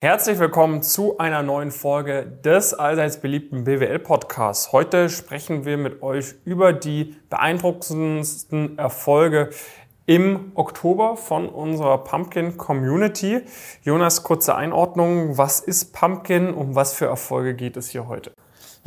Herzlich willkommen zu einer neuen Folge des allseits beliebten BWL-Podcasts. Heute sprechen wir mit euch über die beeindruckendsten Erfolge im Oktober von unserer Pumpkin Community. Jonas, kurze Einordnung. Was ist Pumpkin? Um was für Erfolge geht es hier heute?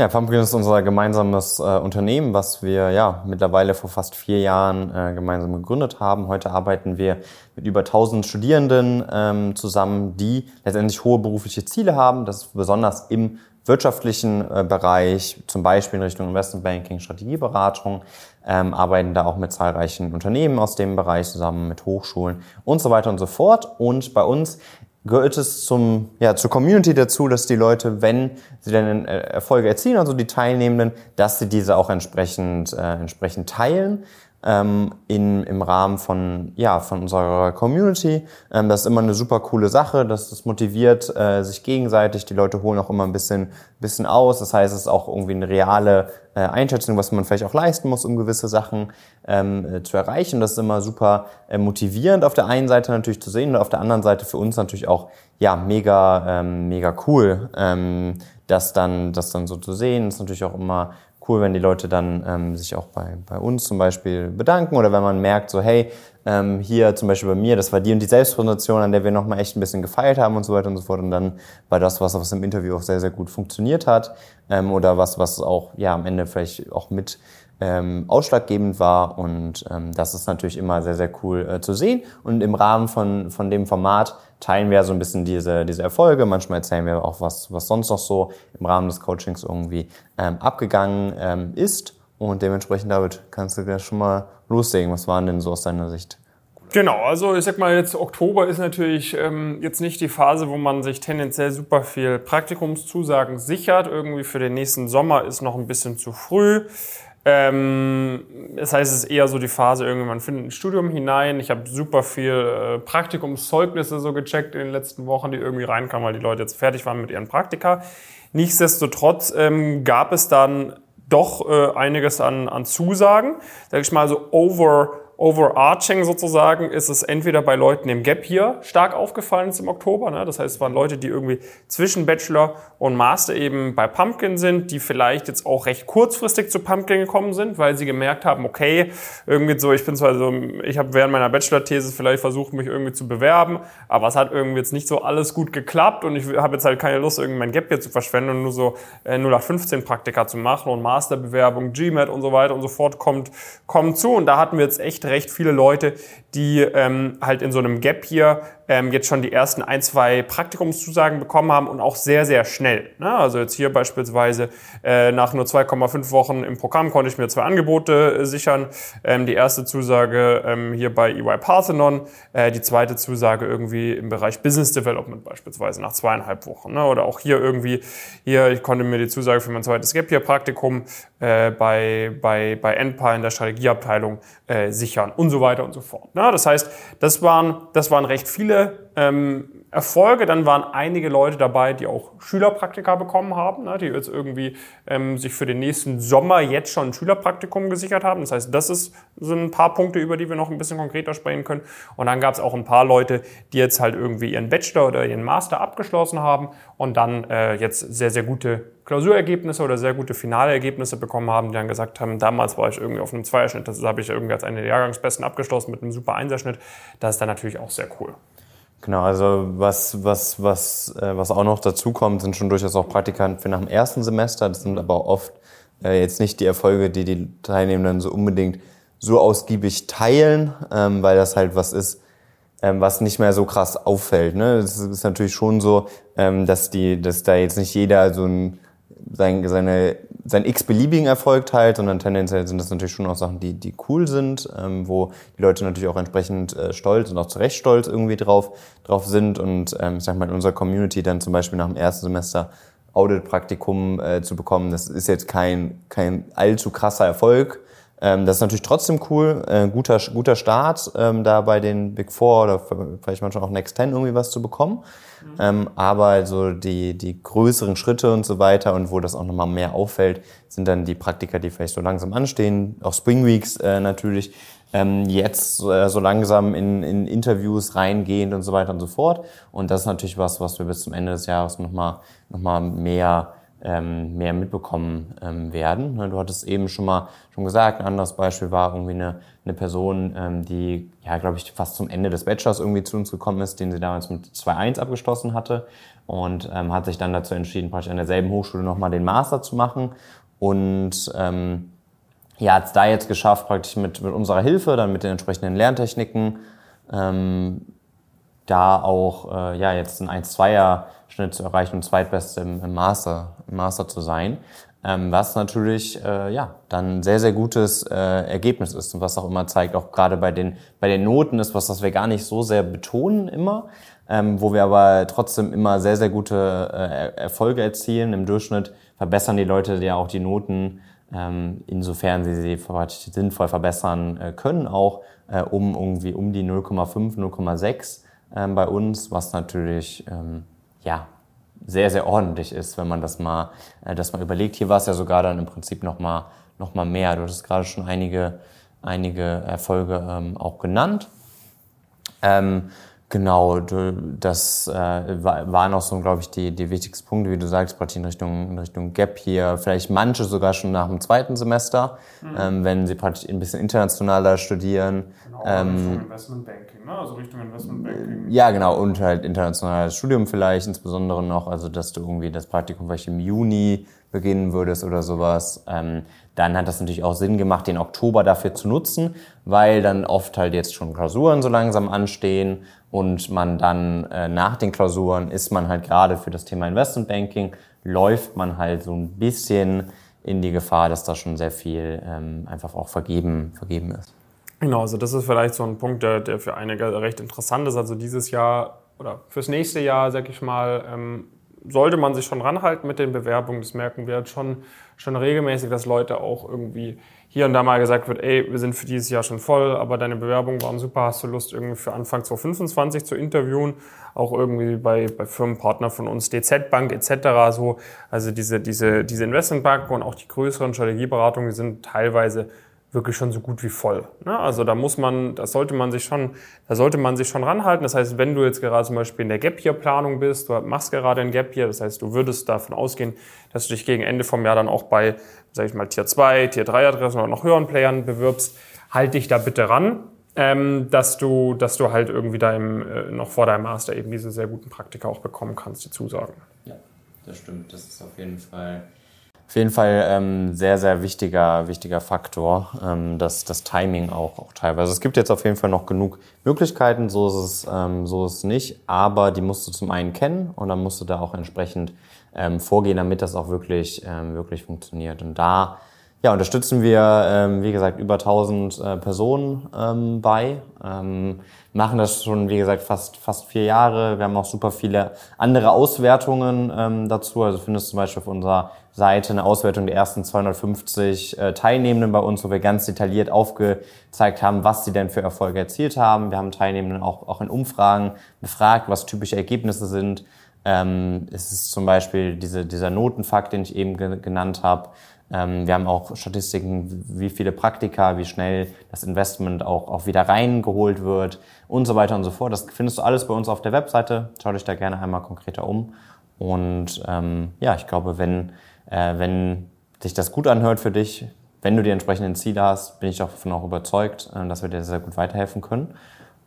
Ja, Pumpkin ist unser gemeinsames äh, Unternehmen, was wir ja mittlerweile vor fast vier Jahren äh, gemeinsam gegründet haben. Heute arbeiten wir mit über 1000 Studierenden ähm, zusammen, die letztendlich hohe berufliche Ziele haben. Das ist besonders im wirtschaftlichen äh, Bereich, zum Beispiel in Richtung Investmentbanking, Strategieberatung, ähm, arbeiten da auch mit zahlreichen Unternehmen aus dem Bereich zusammen, mit Hochschulen und so weiter und so fort. Und bei uns gehört es zum, ja, zur Community dazu, dass die Leute, wenn sie dann äh, Erfolge erzielen, also die Teilnehmenden, dass sie diese auch entsprechend, äh, entsprechend teilen ähm, in, im Rahmen von, ja, von unserer Community. Ähm, das ist immer eine super coole Sache, das, das motiviert äh, sich gegenseitig, die Leute holen auch immer ein bisschen, bisschen aus. Das heißt, es ist auch irgendwie eine reale äh, Einschätzung, was man vielleicht auch leisten muss, um gewisse Sachen ähm, äh, zu erreichen. Das ist immer super äh, motivierend auf der einen Seite natürlich zu sehen und auf der anderen Seite für uns natürlich auch ja mega ähm, mega cool, ähm, das dann das dann so zu sehen. Das ist natürlich auch immer cool, wenn die Leute dann ähm, sich auch bei, bei uns zum Beispiel bedanken oder wenn man merkt, so hey, ähm, hier zum Beispiel bei mir, das war die und die Selbstpräsentation, an der wir nochmal echt ein bisschen gefeilt haben und so weiter und so fort. Und dann war das was, was im Interview auch sehr, sehr gut funktioniert hat ähm, oder was, was auch ja am Ende vielleicht auch mit ähm, ausschlaggebend war. Und ähm, das ist natürlich immer sehr, sehr cool äh, zu sehen. Und im Rahmen von, von dem Format teilen wir so ein bisschen diese, diese Erfolge. Manchmal erzählen wir auch, was, was sonst noch so im Rahmen des Coachings irgendwie ähm, abgegangen ähm, ist. Und dementsprechend, David, kannst du ja schon mal loslegen. Was waren denn so aus deiner Sicht? Genau, also ich sag mal jetzt Oktober ist natürlich ähm, jetzt nicht die Phase, wo man sich tendenziell super viel Praktikumszusagen sichert. Irgendwie für den nächsten Sommer ist noch ein bisschen zu früh. Ähm, das heißt, es ist eher so die Phase, irgendwie man findet ein Studium hinein. Ich habe super viel äh, Praktikumszeugnisse so gecheckt in den letzten Wochen, die irgendwie reinkamen, weil die Leute jetzt fertig waren mit ihren Praktika. Nichtsdestotrotz ähm, gab es dann doch äh, einiges an, an Zusagen, sag ich mal so over overarching sozusagen ist es entweder bei Leuten im Gap hier stark aufgefallen ist im Oktober. Ne? Das heißt, es waren Leute, die irgendwie zwischen Bachelor und Master eben bei Pumpkin sind, die vielleicht jetzt auch recht kurzfristig zu Pumpkin gekommen sind, weil sie gemerkt haben, okay, irgendwie so, ich bin zwar so, ich habe während meiner Bachelor-These vielleicht versucht, mich irgendwie zu bewerben, aber es hat irgendwie jetzt nicht so alles gut geklappt und ich habe jetzt halt keine Lust, irgendwie mein Gap hier zu verschwenden und nur so äh, 0815 Praktika zu machen und Masterbewerbung, GMAT und so weiter und so fort kommt, kommt zu und da hatten wir jetzt echt recht viele Leute, die ähm, halt in so einem Gap hier ähm, jetzt schon die ersten ein, zwei Praktikumszusagen bekommen haben und auch sehr, sehr schnell. Ne? Also jetzt hier beispielsweise äh, nach nur 2,5 Wochen im Programm konnte ich mir zwei Angebote äh, sichern. Ähm, die erste Zusage ähm, hier bei EY Parthenon, äh, die zweite Zusage irgendwie im Bereich Business Development beispielsweise nach zweieinhalb Wochen. Ne? Oder auch hier irgendwie, hier, ich konnte mir die Zusage für mein zweites Gap hier Praktikum äh, bei, bei, bei Enpa in der Strategieabteilung äh, sichern und so weiter und so fort. Ne? Das heißt, das waren, das waren recht viele ähm, Erfolge. Dann waren einige Leute dabei, die auch Schülerpraktika bekommen haben, ne, die jetzt irgendwie ähm, sich für den nächsten Sommer jetzt schon ein Schülerpraktikum gesichert haben. Das heißt, das ist, sind ein paar Punkte, über die wir noch ein bisschen konkreter sprechen können. Und dann gab es auch ein paar Leute, die jetzt halt irgendwie ihren Bachelor oder ihren Master abgeschlossen haben und dann äh, jetzt sehr, sehr gute Klausurergebnisse oder sehr gute finale Ergebnisse bekommen haben, die dann gesagt haben, damals war ich irgendwie auf einem Zweierschnitt, das habe ich irgendwie als eine der Jahrgangsbesten abgeschlossen mit einem super Einserschnitt. Das ist dann natürlich auch sehr cool. Genau, also was, was, was, äh, was auch noch dazu kommt, sind schon durchaus auch Praktika für nach dem ersten Semester. Das sind aber oft äh, jetzt nicht die Erfolge, die die Teilnehmenden so unbedingt so ausgiebig teilen, ähm, weil das halt was ist, ähm, was nicht mehr so krass auffällt. Ne? Es ist natürlich schon so, ähm, dass, die, dass da jetzt nicht jeder so ein sein, seine, sein x-beliebigen Erfolg teilt, sondern tendenziell sind das natürlich schon auch Sachen, die, die cool sind, ähm, wo die Leute natürlich auch entsprechend äh, stolz und auch zu Recht stolz irgendwie drauf, drauf sind. Und ähm, ich sag mal, in unserer Community dann zum Beispiel nach dem ersten Semester Audit-Praktikum äh, zu bekommen, das ist jetzt kein, kein allzu krasser Erfolg. Ähm, das ist natürlich trotzdem cool, äh, guter, guter Start, ähm, da bei den Big Four oder vielleicht manchmal auch Next Ten irgendwie was zu bekommen. Mhm. Ähm, aber so die, die größeren Schritte und so weiter und wo das auch nochmal mehr auffällt, sind dann die Praktika, die vielleicht so langsam anstehen. Auch Spring Weeks äh, natürlich, ähm, jetzt äh, so langsam in, in Interviews reingehend und so weiter und so fort. Und das ist natürlich was, was wir bis zum Ende des Jahres nochmal noch mal mehr ähm, mehr mitbekommen ähm, werden. Ne, du hattest eben schon mal schon gesagt, ein anderes Beispiel war irgendwie eine, eine Person, ähm, die, ja, glaube ich, fast zum Ende des Bachelors irgendwie zu uns gekommen ist, den sie damals mit 2.1 abgeschlossen hatte und ähm, hat sich dann dazu entschieden, praktisch an derselben Hochschule nochmal den Master zu machen und ähm, ja, hat es da jetzt geschafft, praktisch mit, mit unserer Hilfe, dann mit den entsprechenden Lerntechniken, ähm, da auch äh, ja, jetzt ein 1-2er Schnitt zu erreichen und zweitbeste im, im, Master, Master zu sein. Ähm, was natürlich äh, ja, dann sehr, sehr gutes äh, Ergebnis ist und was auch immer zeigt, auch gerade bei den, bei den Noten ist was, was wir gar nicht so sehr betonen immer, ähm, wo wir aber trotzdem immer sehr, sehr gute äh, Erfolge erzielen. Im Durchschnitt verbessern die Leute ja auch die Noten ähm, insofern sie sie sinnvoll verbessern äh, können, auch äh, um irgendwie um die 0,5, 0,6 ähm, bei uns, was natürlich ähm, ja sehr, sehr ordentlich ist, wenn man das mal, äh, das mal überlegt. Hier war es ja sogar dann im Prinzip noch mal, noch mal mehr. Du hattest gerade schon einige, einige Erfolge ähm, auch genannt. Ähm, Genau, das äh, waren auch so, glaube ich, die, die wichtigsten Punkte, wie du sagst, praktisch in Richtung, in Richtung Gap hier. Vielleicht manche sogar schon nach dem zweiten Semester, mhm. ähm, wenn sie praktisch ein bisschen internationaler studieren. Genau, ähm, Richtung Investment Banking, ne? Also Richtung Investment Banking. Ja, genau, und halt internationales Studium vielleicht insbesondere noch, also dass du irgendwie das Praktikum vielleicht im Juni beginnen würdest oder sowas. Ähm, dann hat das natürlich auch Sinn gemacht, den Oktober dafür zu nutzen, weil dann oft halt jetzt schon Klausuren so langsam anstehen und man dann äh, nach den Klausuren ist man halt gerade für das Thema Investment Banking, läuft man halt so ein bisschen in die Gefahr, dass da schon sehr viel ähm, einfach auch vergeben, vergeben ist. Genau, also das ist vielleicht so ein Punkt, der, der für einige recht interessant ist. Also dieses Jahr oder fürs nächste Jahr, sag ich mal, ähm, sollte man sich schon ranhalten mit den Bewerbungen. Das merken wir jetzt schon, schon regelmäßig, dass Leute auch irgendwie hier und da mal gesagt wird, ey, wir sind für dieses Jahr schon voll, aber deine Bewerbungen waren super, hast du Lust irgendwie für Anfang 2025 zu interviewen? Auch irgendwie bei, bei Firmenpartner von uns, DZ Bank etc. So, also diese, diese, diese Investmentbanken und auch die größeren Strategieberatungen, die sind teilweise wirklich schon so gut wie voll. Ne? Also da muss man, da sollte man sich schon, da sollte man sich schon ranhalten. Das heißt, wenn du jetzt gerade zum Beispiel in der Gap Year Planung bist, du machst gerade ein Gap Year, das heißt, du würdest davon ausgehen, dass du dich gegen Ende vom Jahr dann auch bei, sag ich mal, Tier 2, Tier 3 Adressen oder noch höheren Playern bewirbst, halt dich da bitte ran, ähm, dass du, dass du halt irgendwie da im, äh, noch vor deinem Master eben diese sehr guten Praktika auch bekommen kannst, die Zusagen. Ja, das stimmt. Das ist auf jeden Fall auf jeden Fall ähm, sehr, sehr wichtiger, wichtiger Faktor, ähm, das, das Timing auch, auch teilweise. Es gibt jetzt auf jeden Fall noch genug Möglichkeiten, so ist es, ähm, so ist es nicht, aber die musst du zum einen kennen und dann musst du da auch entsprechend ähm, vorgehen, damit das auch wirklich, ähm, wirklich funktioniert. Und da ja, unterstützen wir, ähm, wie gesagt, über 1000 äh, Personen ähm, bei. Ähm, machen das schon, wie gesagt, fast, fast vier Jahre. Wir haben auch super viele andere Auswertungen ähm, dazu. Also findest du zum Beispiel auf unserer Seite eine Auswertung der ersten 250 äh, Teilnehmenden bei uns, wo wir ganz detailliert aufgezeigt haben, was sie denn für Erfolge erzielt haben. Wir haben Teilnehmenden auch, auch in Umfragen befragt, was typische Ergebnisse sind. Ähm, es ist zum Beispiel diese, dieser Notenfakt, den ich eben ge genannt habe. Ähm, wir haben auch Statistiken, wie viele Praktika, wie schnell das Investment auch, auch wieder reingeholt wird und so weiter und so fort. Das findest du alles bei uns auf der Webseite. Schau dich da gerne einmal konkreter um. Und ähm, ja, ich glaube, wenn, äh, wenn sich das gut anhört für dich, wenn du die entsprechenden Ziele hast, bin ich davon auch überzeugt, äh, dass wir dir sehr gut weiterhelfen können.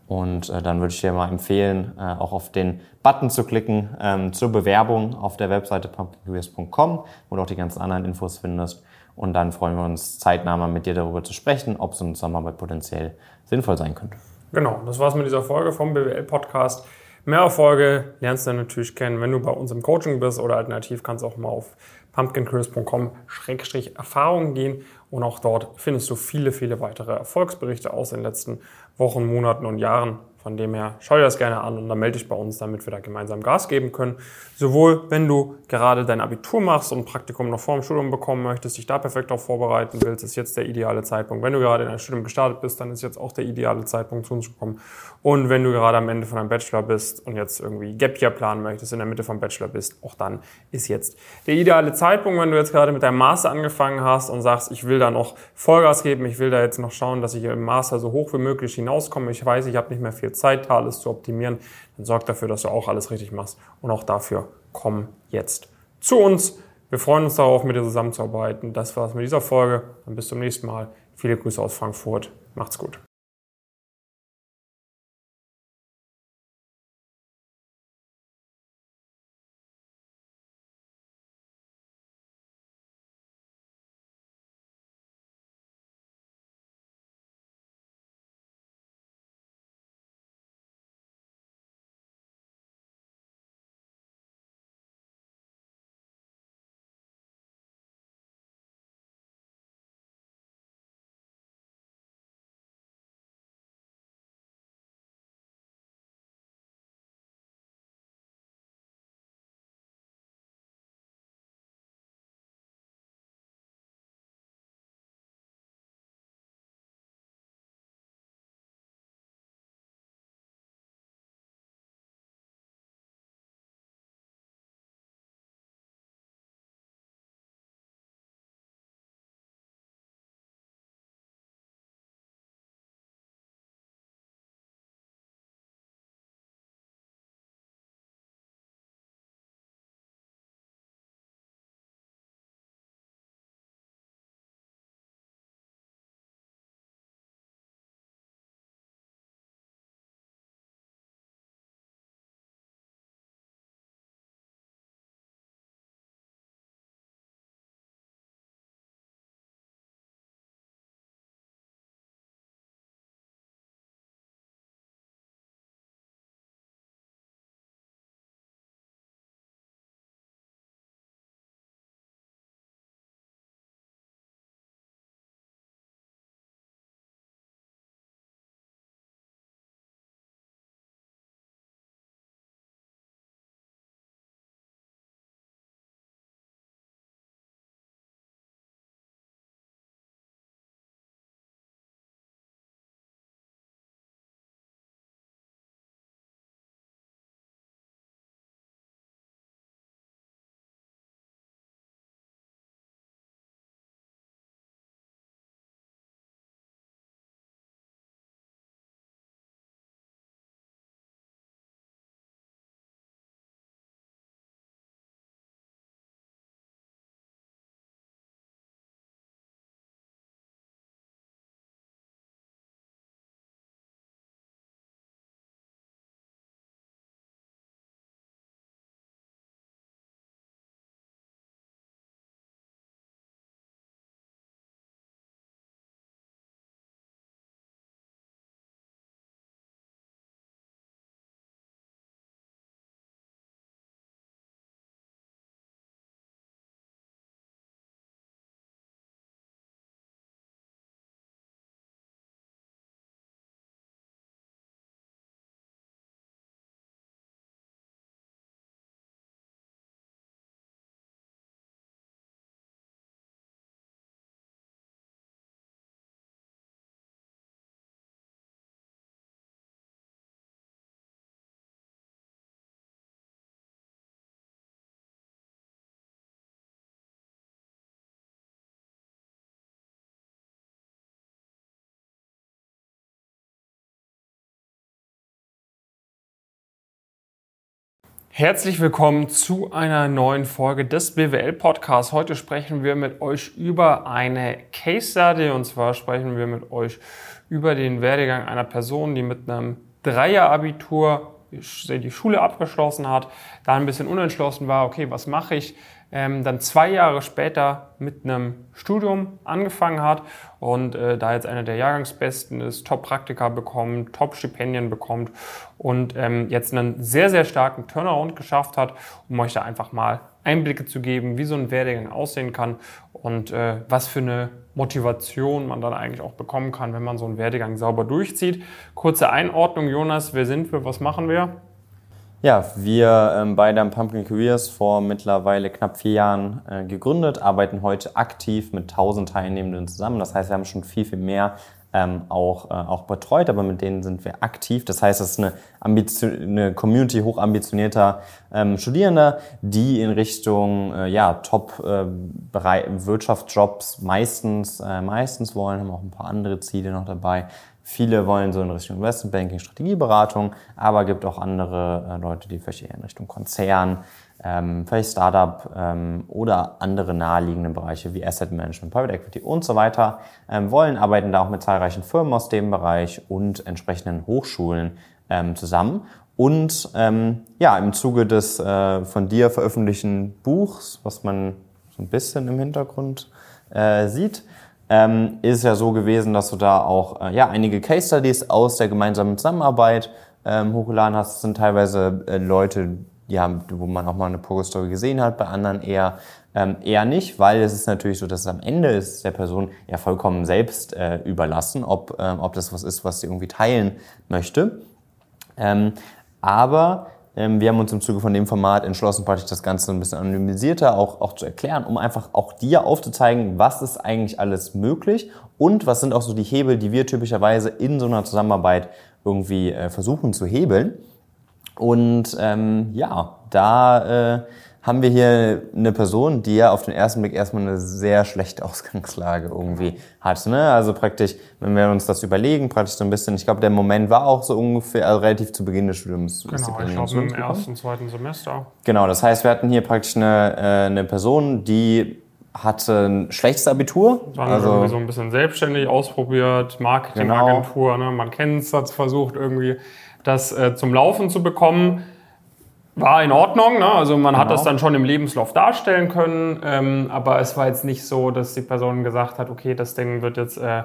Und äh, dann würde ich dir mal empfehlen, äh, auch auf den Button zu klicken ähm, zur Bewerbung auf der Webseite pumpkincareers.com, wo du auch die ganzen anderen Infos findest. Und dann freuen wir uns zeitnah mal mit dir darüber zu sprechen, ob so eine Zusammenarbeit potenziell sinnvoll sein könnte. Genau, das war's mit dieser Folge vom BWL-Podcast. Mehr Erfolge lernst du natürlich kennen, wenn du bei uns im Coaching bist oder alternativ kannst du auch mal auf pumpkincurse.com-erfahrungen gehen und auch dort findest du viele, viele weitere Erfolgsberichte aus den letzten Wochen, Monaten und Jahren Von dem her, schau dir das gerne an und dann melde dich bei uns, damit wir da gemeinsam Gas geben können. Sowohl, wenn du gerade dein Abitur machst und ein Praktikum noch vor dem Studium bekommen möchtest, dich da perfekt darauf vorbereiten willst, ist jetzt der ideale Zeitpunkt. Wenn du gerade in ein Studium gestartet bist, dann ist jetzt auch der ideale Zeitpunkt zu uns gekommen. Und wenn du gerade am Ende von einem Bachelor bist und jetzt irgendwie Gap Year planen möchtest, in der Mitte vom Bachelor bist, auch dann ist jetzt der ideale Zeitpunkt, wenn du jetzt gerade mit deinem Master angefangen hast und sagst, ich will da noch Vollgas geben, ich will da jetzt noch schauen, dass ich im Master so hoch wie möglich hinauskomme. Ich weiß, ich habe nicht mehr viel Da alles zu optimieren. Dann sorg dafür, dass du auch alles richtig machst. Und auch dafür komm jetzt zu uns. Wir freuen uns darauf, mit dir zusammenzuarbeiten. Das war's mit dieser Folge. Dann bis zum nächsten Mal. Viele Grüße aus Frankfurt. Macht's gut. Herzlich willkommen zu einer neuen Folge des BWL Podcasts. Heute sprechen wir mit euch über eine Case Study und zwar sprechen wir mit euch über den Werdegang einer Person, die mit einem Dreier-Abitur die Schule abgeschlossen hat, da ein bisschen unentschlossen war, okay, was mache ich? Ähm, dann zwei Jahre später mit einem Studium angefangen hat und äh, da jetzt einer der Jahrgangsbesten ist, Top-Praktika bekommt, Top-Stipendien bekommt und ähm, jetzt einen sehr, sehr starken Turnaround geschafft hat, um euch da einfach mal Einblicke zu geben, wie so ein Werdegang aussehen kann und äh, was für eine Motivation man dann eigentlich auch bekommen kann, wenn man so einen Werdegang sauber durchzieht. Kurze Einordnung, Jonas, wer sind wir, was machen wir? Ja, wir ähm, beide haben Pumpkin Careers vor mittlerweile knapp vier Jahren äh, gegründet, arbeiten heute aktiv mit 1000 Teilnehmenden zusammen. Das heißt, wir haben schon viel, viel mehr ähm, auch, äh, auch betreut, aber mit denen sind wir aktiv. Das heißt, es ist eine, Ambition, eine Community hochambitionierter ähm, Studierender, die in Richtung äh, ja, Top-Wirtschaftsjobs äh, meistens, äh, meistens wollen, haben auch ein paar andere Ziele noch dabei. Viele wollen so in Richtung Investmentbanking, Strategieberatung, aber gibt auch andere äh, Leute, die vielleicht eher in Richtung Konzern, ähm, vielleicht Startup ähm, oder andere naheliegende Bereiche wie Asset Management, Private Equity und so weiter ähm, wollen, arbeiten da auch mit zahlreichen Firmen aus dem Bereich und entsprechenden Hochschulen ähm, zusammen. Und ähm, ja, im Zuge des äh, von dir veröffentlichten Buchs, was man so ein bisschen im Hintergrund äh, sieht, ähm, ist ja so gewesen, dass du da auch äh, ja, einige Case Studies aus der gemeinsamen Zusammenarbeit ähm, hochgeladen hast. Das sind teilweise äh, Leute, ja, wo man auch mal eine Pogo-Story gesehen hat, bei anderen eher ähm, eher nicht, weil es ist natürlich so, dass es am Ende ist der Person ja vollkommen selbst äh, überlassen, ob, ähm, ob das was ist, was sie irgendwie teilen möchte. Ähm, aber wir haben uns im Zuge von dem Format entschlossen, praktisch das Ganze ein bisschen anonymisierter auch, auch zu erklären, um einfach auch dir aufzuzeigen, was ist eigentlich alles möglich und was sind auch so die Hebel, die wir typischerweise in so einer Zusammenarbeit irgendwie äh, versuchen zu hebeln. Und ähm, ja, da äh, haben wir hier eine Person, die ja auf den ersten Blick erstmal eine sehr schlechte Ausgangslage irgendwie hat. Ne? Also praktisch, wenn wir uns das überlegen, praktisch so ein bisschen, ich glaube, der Moment war auch so ungefähr also relativ zu Beginn des Studiums. Genau, ich glaube im ersten, zweiten Semester. Genau, das heißt, wir hatten hier praktisch eine, äh, eine Person, die hatte ein schlechtes Abitur. Dann also irgendwie so ein bisschen selbstständig ausprobiert, Marketingagentur, genau. ne? man kennt es, hat versucht irgendwie das äh, zum Laufen zu bekommen. War in Ordnung, ne? also man genau. hat das dann schon im Lebenslauf darstellen können, ähm, aber es war jetzt nicht so, dass die Person gesagt hat, okay, das Ding wird jetzt, äh,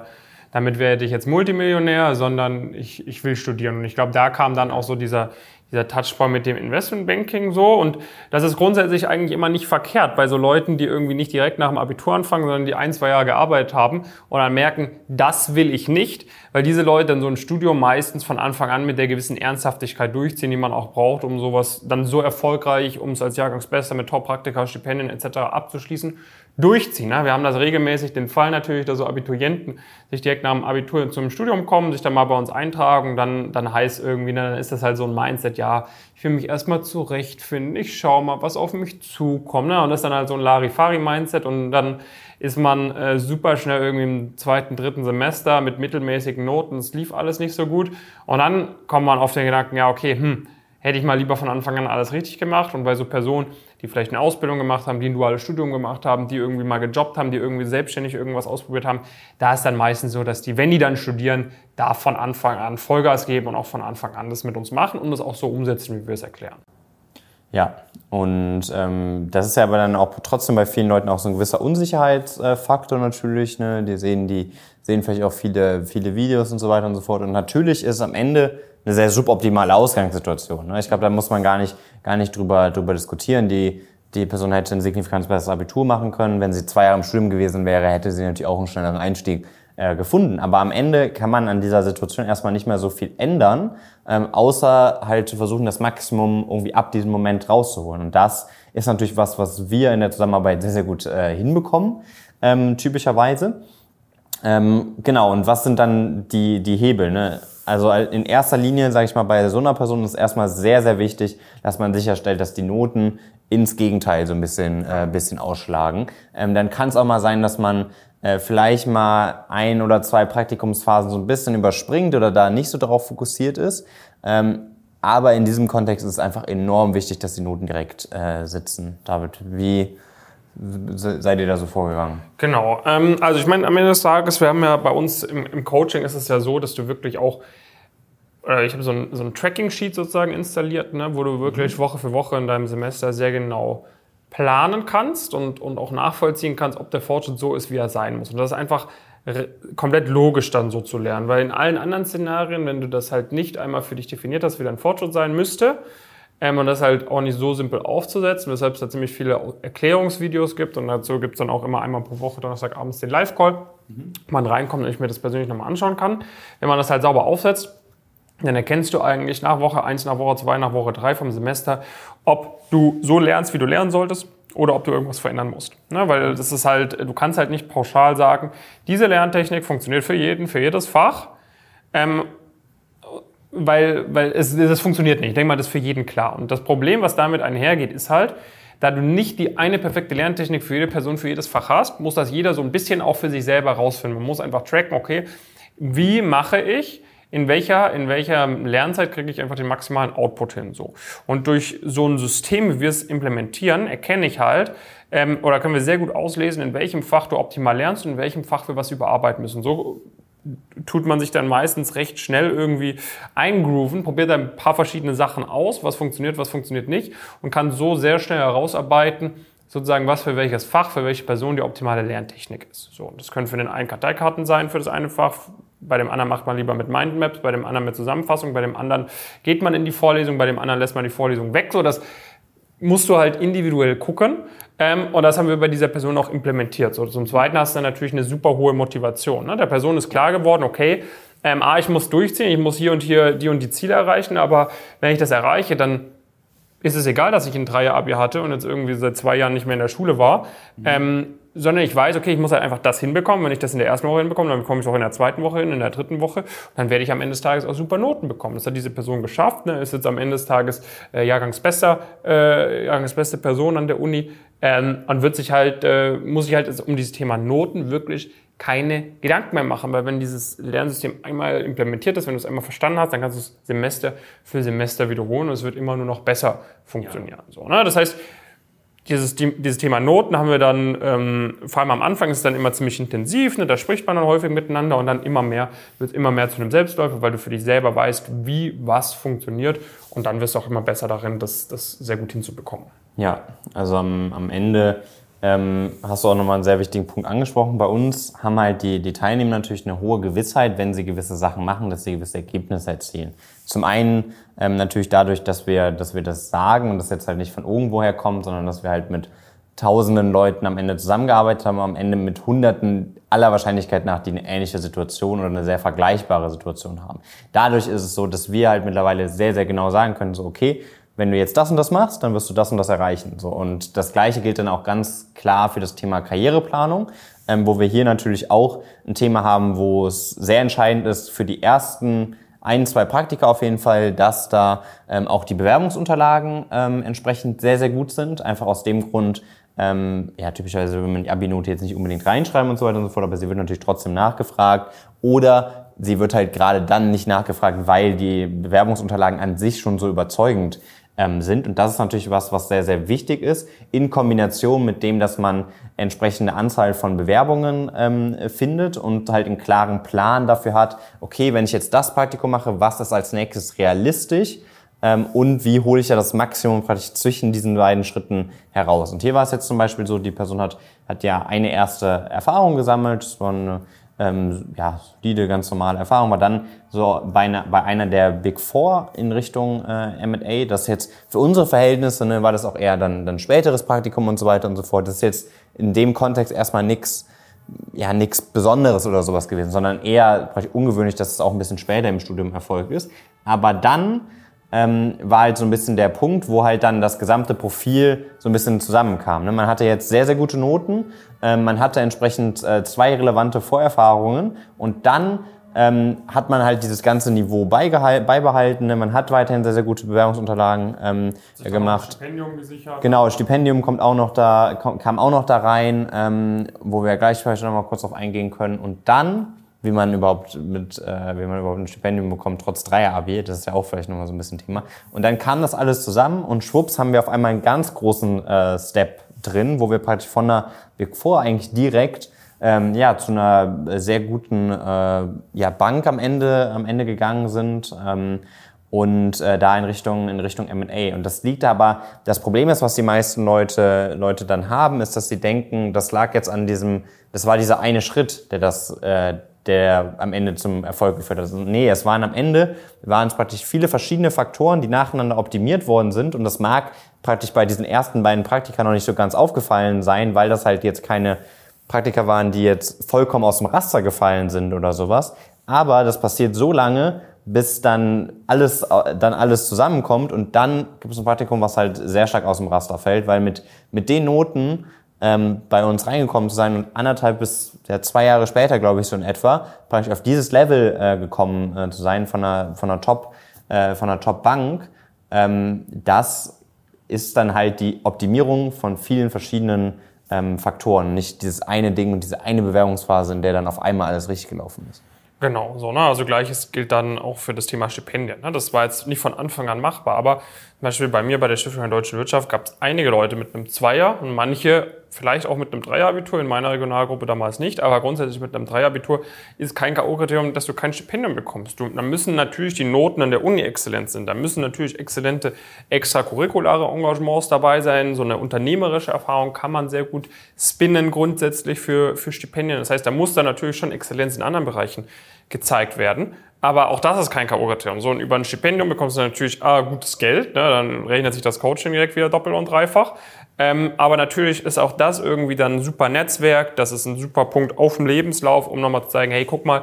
damit werde ich jetzt Multimillionär, sondern ich, ich will studieren. Und ich glaube, da kam dann auch so dieser, dieser Touchpoint mit dem Investmentbanking so. Und das ist grundsätzlich eigentlich immer nicht verkehrt bei so Leuten, die irgendwie nicht direkt nach dem Abitur anfangen, sondern die ein, zwei Jahre gearbeitet haben und dann merken, das will ich nicht, weil diese Leute dann so ein Studium meistens von Anfang an mit der gewissen Ernsthaftigkeit durchziehen, die man auch braucht, um sowas dann so erfolgreich, um es als Jahrgangsbester mit Top-Praktika, Stipendien etc. abzuschließen durchziehen. Ne? Wir haben das regelmäßig den Fall natürlich, dass so Abiturienten sich direkt nach dem Abitur zum Studium kommen, sich dann mal bei uns eintragen, dann, dann heißt irgendwie, ne, dann ist das halt so ein Mindset, ja, ich will mich erstmal zurechtfinden, ich schaue mal, was auf mich zukommt. Ne? Und das ist dann halt so ein Larifari-Mindset und dann ist man äh, super schnell irgendwie im zweiten, dritten Semester mit mittelmäßigen Noten, es lief alles nicht so gut. Und dann kommt man auf den Gedanken, ja, okay, hm, hätte ich mal lieber von Anfang an alles richtig gemacht. Und bei so Personen, die vielleicht eine Ausbildung gemacht haben, die ein duales Studium gemacht haben, die irgendwie mal gejobbt haben, die irgendwie selbstständig irgendwas ausprobiert haben, da ist dann meistens so, dass die, wenn die dann studieren, da von Anfang an Vollgas geben und auch von Anfang an das mit uns machen und das auch so umsetzen, wie wir es erklären. Ja, und ähm, das ist ja aber dann auch trotzdem bei vielen Leuten auch so ein gewisser Unsicherheitsfaktor natürlich. Ne? Die sehen, die sehen vielleicht auch viele, viele Videos und so weiter und so fort. Und natürlich ist am Ende eine sehr suboptimale Ausgangssituation. Ne? Ich glaube, da muss man gar nicht, gar nicht drüber, drüber diskutieren. Die, die Person hätte ein signifikant besseres Abitur machen können. Wenn sie zwei Jahre im Studium gewesen wäre, hätte sie natürlich auch einen schnelleren Einstieg äh, gefunden. Aber am Ende kann man an dieser Situation erstmal nicht mehr so viel ändern, ähm, außer halt zu versuchen, das Maximum irgendwie ab diesem Moment rauszuholen. Und das ist natürlich was, was wir in der Zusammenarbeit sehr, sehr gut äh, hinbekommen, ähm, typischerweise. Ähm, genau, und was sind dann die, die Hebel? Ne? Also in erster Linie, sage ich mal, bei so einer Person ist erstmal sehr, sehr wichtig, dass man sicherstellt, dass die Noten ins Gegenteil so ein bisschen, äh, bisschen ausschlagen. Ähm, dann kann es auch mal sein, dass man äh, vielleicht mal ein oder zwei Praktikumsphasen so ein bisschen überspringt oder da nicht so darauf fokussiert ist. Ähm, aber in diesem Kontext ist es einfach enorm wichtig, dass die Noten direkt äh, sitzen. David, wie seid ihr da so vorgegangen? Genau. Ähm, also ich meine, am Ende des Tages, wir haben ja bei uns im, im Coaching ist es ja so, dass du wirklich auch äh, ich habe so ein, so ein Tracking-Sheet sozusagen installiert, ne, wo du wirklich mhm. Woche für Woche in deinem Semester sehr genau planen kannst und, und auch nachvollziehen kannst, ob der Fortschritt so ist, wie er sein muss. Und das ist einfach komplett logisch dann so zu lernen, weil in allen anderen Szenarien, wenn du das halt nicht einmal für dich definiert hast, wie dein Fortschritt sein müsste, Ähm, und das ist halt auch nicht so simpel aufzusetzen, weshalb es da ziemlich viele Erklärungsvideos gibt. Und dazu gibt es dann auch immer einmal pro Woche Donnerstagabends den Live-Call, mhm. wo man reinkommt und ich mir das persönlich nochmal anschauen kann. Wenn man das halt sauber aufsetzt, dann erkennst du eigentlich nach Woche 1, nach Woche 2, nach Woche 3 vom Semester, ob du so lernst, wie du lernen solltest oder ob du irgendwas verändern musst. Ne? Weil das ist halt, du kannst halt nicht pauschal sagen, diese Lerntechnik funktioniert für jeden, für jedes Fach. Ähm, weil, weil es, das funktioniert nicht. Ich denke mal, das ist für jeden klar. Und das Problem, was damit einhergeht, ist halt, da du nicht die eine perfekte Lerntechnik für jede Person, für jedes Fach hast, muss das jeder so ein bisschen auch für sich selber rausfinden. Man muss einfach tracken, okay, wie mache ich, in welcher, in welcher Lernzeit kriege ich einfach den maximalen Output hin. So. Und durch so ein System, wie wir es implementieren, erkenne ich halt, ähm, oder können wir sehr gut auslesen, in welchem Fach du optimal lernst und in welchem Fach wir was überarbeiten müssen. So tut man sich dann meistens recht schnell irgendwie eingrooven, probiert ein paar verschiedene Sachen aus, was funktioniert, was funktioniert nicht und kann so sehr schnell herausarbeiten, sozusagen, was für welches Fach, für welche Person die optimale Lerntechnik ist. So, das können für den einen Karteikarten sein für das eine Fach, bei dem anderen macht man lieber mit Mindmaps, bei dem anderen mit Zusammenfassung, bei dem anderen geht man in die Vorlesung, bei dem anderen lässt man die Vorlesung weg. So, das musst du halt individuell gucken. Ähm, und das haben wir bei dieser Person auch implementiert. So, zum Zweiten hast du dann natürlich eine super hohe Motivation. Ne? Der Person ist klar geworden, okay, ähm, A, ich muss durchziehen, ich muss hier und hier die und die Ziele erreichen, aber wenn ich das erreiche, dann ist es egal, dass ich ein Dreier-Abi hatte und jetzt irgendwie seit zwei Jahren nicht mehr in der Schule war. Mhm. Ähm, sondern ich weiß, okay, ich muss halt einfach das hinbekommen. Wenn ich das in der ersten Woche hinbekomme, dann bekomme ich es auch in der zweiten Woche hin, in der dritten Woche. Und dann werde ich am Ende des Tages auch super Noten bekommen. Das hat diese Person geschafft, ne? ist jetzt am Ende des Tages äh, Jahrgangsbester, äh, Jahrgangsbeste Person an der Uni ähm, und wird sich halt, äh, muss sich halt um dieses Thema Noten wirklich keine Gedanken mehr machen, weil wenn dieses Lernsystem einmal implementiert ist, wenn du es einmal verstanden hast, dann kannst du es Semester für Semester wiederholen und es wird immer nur noch besser funktionieren. Ja. So, ne? Das heißt, dieses, dieses Thema Noten haben wir dann, ähm, vor allem am Anfang ist es dann immer ziemlich intensiv, ne? da spricht man dann häufig miteinander und dann immer mehr, wird immer mehr zu einem Selbstläufer, weil du für dich selber weißt, wie was funktioniert und dann wirst du auch immer besser darin, das, das sehr gut hinzubekommen. Ja, also am, am Ende ähm, hast du auch nochmal einen sehr wichtigen Punkt angesprochen. Bei uns haben halt die, die Teilnehmer natürlich eine hohe Gewissheit, wenn sie gewisse Sachen machen, dass sie gewisse Ergebnisse erzielen. Zum einen ähm, natürlich dadurch, dass wir, dass wir das sagen und das jetzt halt nicht von irgendwoher kommt, sondern dass wir halt mit tausenden Leuten am Ende zusammengearbeitet haben, am Ende mit hunderten aller Wahrscheinlichkeit nach, die eine ähnliche Situation oder eine sehr vergleichbare Situation haben. Dadurch ist es so, dass wir halt mittlerweile sehr, sehr genau sagen können, so okay, wenn du jetzt das und das machst, dann wirst du das und das erreichen. So, und das Gleiche gilt dann auch ganz klar für das Thema Karriereplanung, ähm, wo wir hier natürlich auch ein Thema haben, wo es sehr entscheidend ist für die ersten ein, zwei Praktika auf jeden Fall, dass da ähm, auch die Bewerbungsunterlagen ähm, entsprechend sehr, sehr gut sind. Einfach aus dem Grund, ähm, ja, typischerweise will man die Abi-Note jetzt nicht unbedingt reinschreiben und so weiter und so fort, aber sie wird natürlich trotzdem nachgefragt. Oder sie wird halt gerade dann nicht nachgefragt, weil die Bewerbungsunterlagen an sich schon so überzeugend ähm, sind. Und das ist natürlich was, was sehr, sehr wichtig ist, in Kombination mit dem, dass man entsprechende Anzahl von Bewerbungen ähm, findet und halt einen klaren Plan dafür hat, okay, wenn ich jetzt das Praktikum mache, was ist als nächstes realistisch? Ähm, und wie hole ich ja das Maximum praktisch zwischen diesen beiden Schritten heraus. Und hier war es jetzt zum Beispiel so, die Person hat, hat ja eine erste Erfahrung gesammelt, das war eine ähm, ja, solide, ganz normale Erfahrung, war dann so bei einer, bei einer der Big Four in Richtung äh, M&A, das jetzt für unsere Verhältnisse, ne, war das auch eher dann, dann späteres Praktikum und so weiter und so fort. Das ist jetzt in dem Kontext erstmal nichts ja, nichts Besonderes oder sowas gewesen, sondern eher ungewöhnlich, dass es auch ein bisschen später im Studium erfolgt ist. Aber dann ähm, war halt so ein bisschen der Punkt, wo halt dann das gesamte Profil so ein bisschen zusammenkam. Ne? Man hatte jetzt sehr, sehr gute Noten, ähm, man hatte entsprechend äh, zwei relevante Vorerfahrungen und dann ähm, hat man halt dieses ganze Niveau beibehalten. Ne? Man hat weiterhin sehr, sehr gute Bewerbungsunterlagen ähm, äh, gemacht. Stipendium gesichert. Genau, Stipendium kommt auch noch da, kam auch noch da rein, ähm, wo wir gleich vielleicht noch mal kurz drauf eingehen können. Und dann wie man überhaupt mit, äh, wie man überhaupt ein Stipendium bekommt, trotz Dreier-Abi. Das ist ja auch vielleicht nochmal so ein bisschen Thema. Und dann kam das alles zusammen und schwupps haben wir auf einmal einen ganz großen äh, Step drin, wo wir praktisch von der Big Four eigentlich direkt ähm, ja, zu einer sehr guten äh, ja, Bank am Ende, am Ende gegangen sind. Ähm, und äh, da in Richtung in Richtung M&A und das liegt aber das Problem ist was die meisten Leute Leute dann haben ist dass sie denken das lag jetzt an diesem das war dieser eine Schritt der das äh, der am Ende zum Erfolg geführt hat. Also, nee, es waren am Ende, waren es praktisch viele verschiedene Faktoren, die nacheinander optimiert worden sind und das mag praktisch bei diesen ersten beiden Praktika noch nicht so ganz aufgefallen sein, weil das halt jetzt keine Praktika waren, die jetzt vollkommen aus dem Raster gefallen sind oder sowas. Aber das passiert so lange, bis dann alles, dann alles zusammenkommt und dann gibt es ein Praktikum, was halt sehr stark aus dem Raster fällt, weil mit, mit den Noten ähm, bei uns reingekommen zu sein und anderthalb bis ja, zwei Jahre später, glaube ich, so in etwa, praktisch auf dieses Level äh, gekommen äh, zu sein von einer, von einer Top, äh, von einer Top-Bank, ähm, das ist dann halt die Optimierung von vielen verschiedenen ähm, Faktoren, nicht dieses eine Ding und diese eine Bewerbungsphase, in der dann auf einmal alles richtig gelaufen ist. Genau, so, ne? Also gleiches gilt dann auch für das Thema Stipendien. Ne? Das war jetzt nicht von Anfang an machbar, aber zum Beispiel bei mir bei der Stiftung der Deutschen Wirtschaft gab es einige Leute mit einem Zweier und manche vielleicht auch mit einem Dreierabitur, in meiner Regionalgruppe damals nicht, aber grundsätzlich mit einem Dreierabitur ist kein K.O.-Kriterium, dass du kein Stipendium bekommst. Du, da müssen natürlich die Noten an der Uni exzellent sein, da müssen natürlich exzellente extracurriculare Engagements dabei sein, so eine unternehmerische Erfahrung kann man sehr gut spinnen grundsätzlich für, für Stipendien. Das heißt, da muss dann natürlich schon Exzellenz in anderen Bereichen gezeigt werden. Aber auch das ist kein K.O.-Kriterium. So, und über ein Stipendium bekommst du natürlich ah, gutes Geld, ne? dann rechnet sich das Coaching direkt wieder doppelt und dreifach. Ähm, aber natürlich ist auch das irgendwie dann ein super Netzwerk, das ist ein super Punkt auf dem Lebenslauf, um nochmal zu zeigen, hey, guck mal,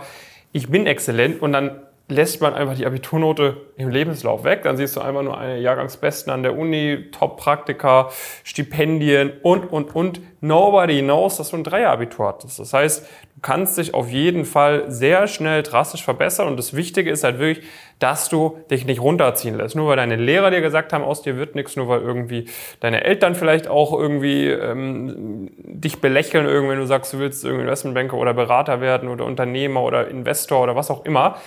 ich bin exzellent. Und dann lässt man einfach die Abiturnote im Lebenslauf weg. Dann siehst du einfach nur eine Jahrgangsbesten an der Uni, Top-Praktika, Stipendien und, und, und. Nobody knows, dass du ein Dreier-Abitur hattest. Das heißt, du kannst dich auf jeden Fall sehr schnell drastisch verbessern. Und das Wichtige ist halt wirklich, dass du dich nicht runterziehen lässt. Nur weil deine Lehrer dir gesagt haben, aus dir wird nichts, nur weil irgendwie deine Eltern vielleicht auch irgendwie ähm, dich belächeln, irgendwie, wenn du sagst, du willst irgendwie Investmentbanker oder Berater werden oder Unternehmer oder Investor oder was auch immer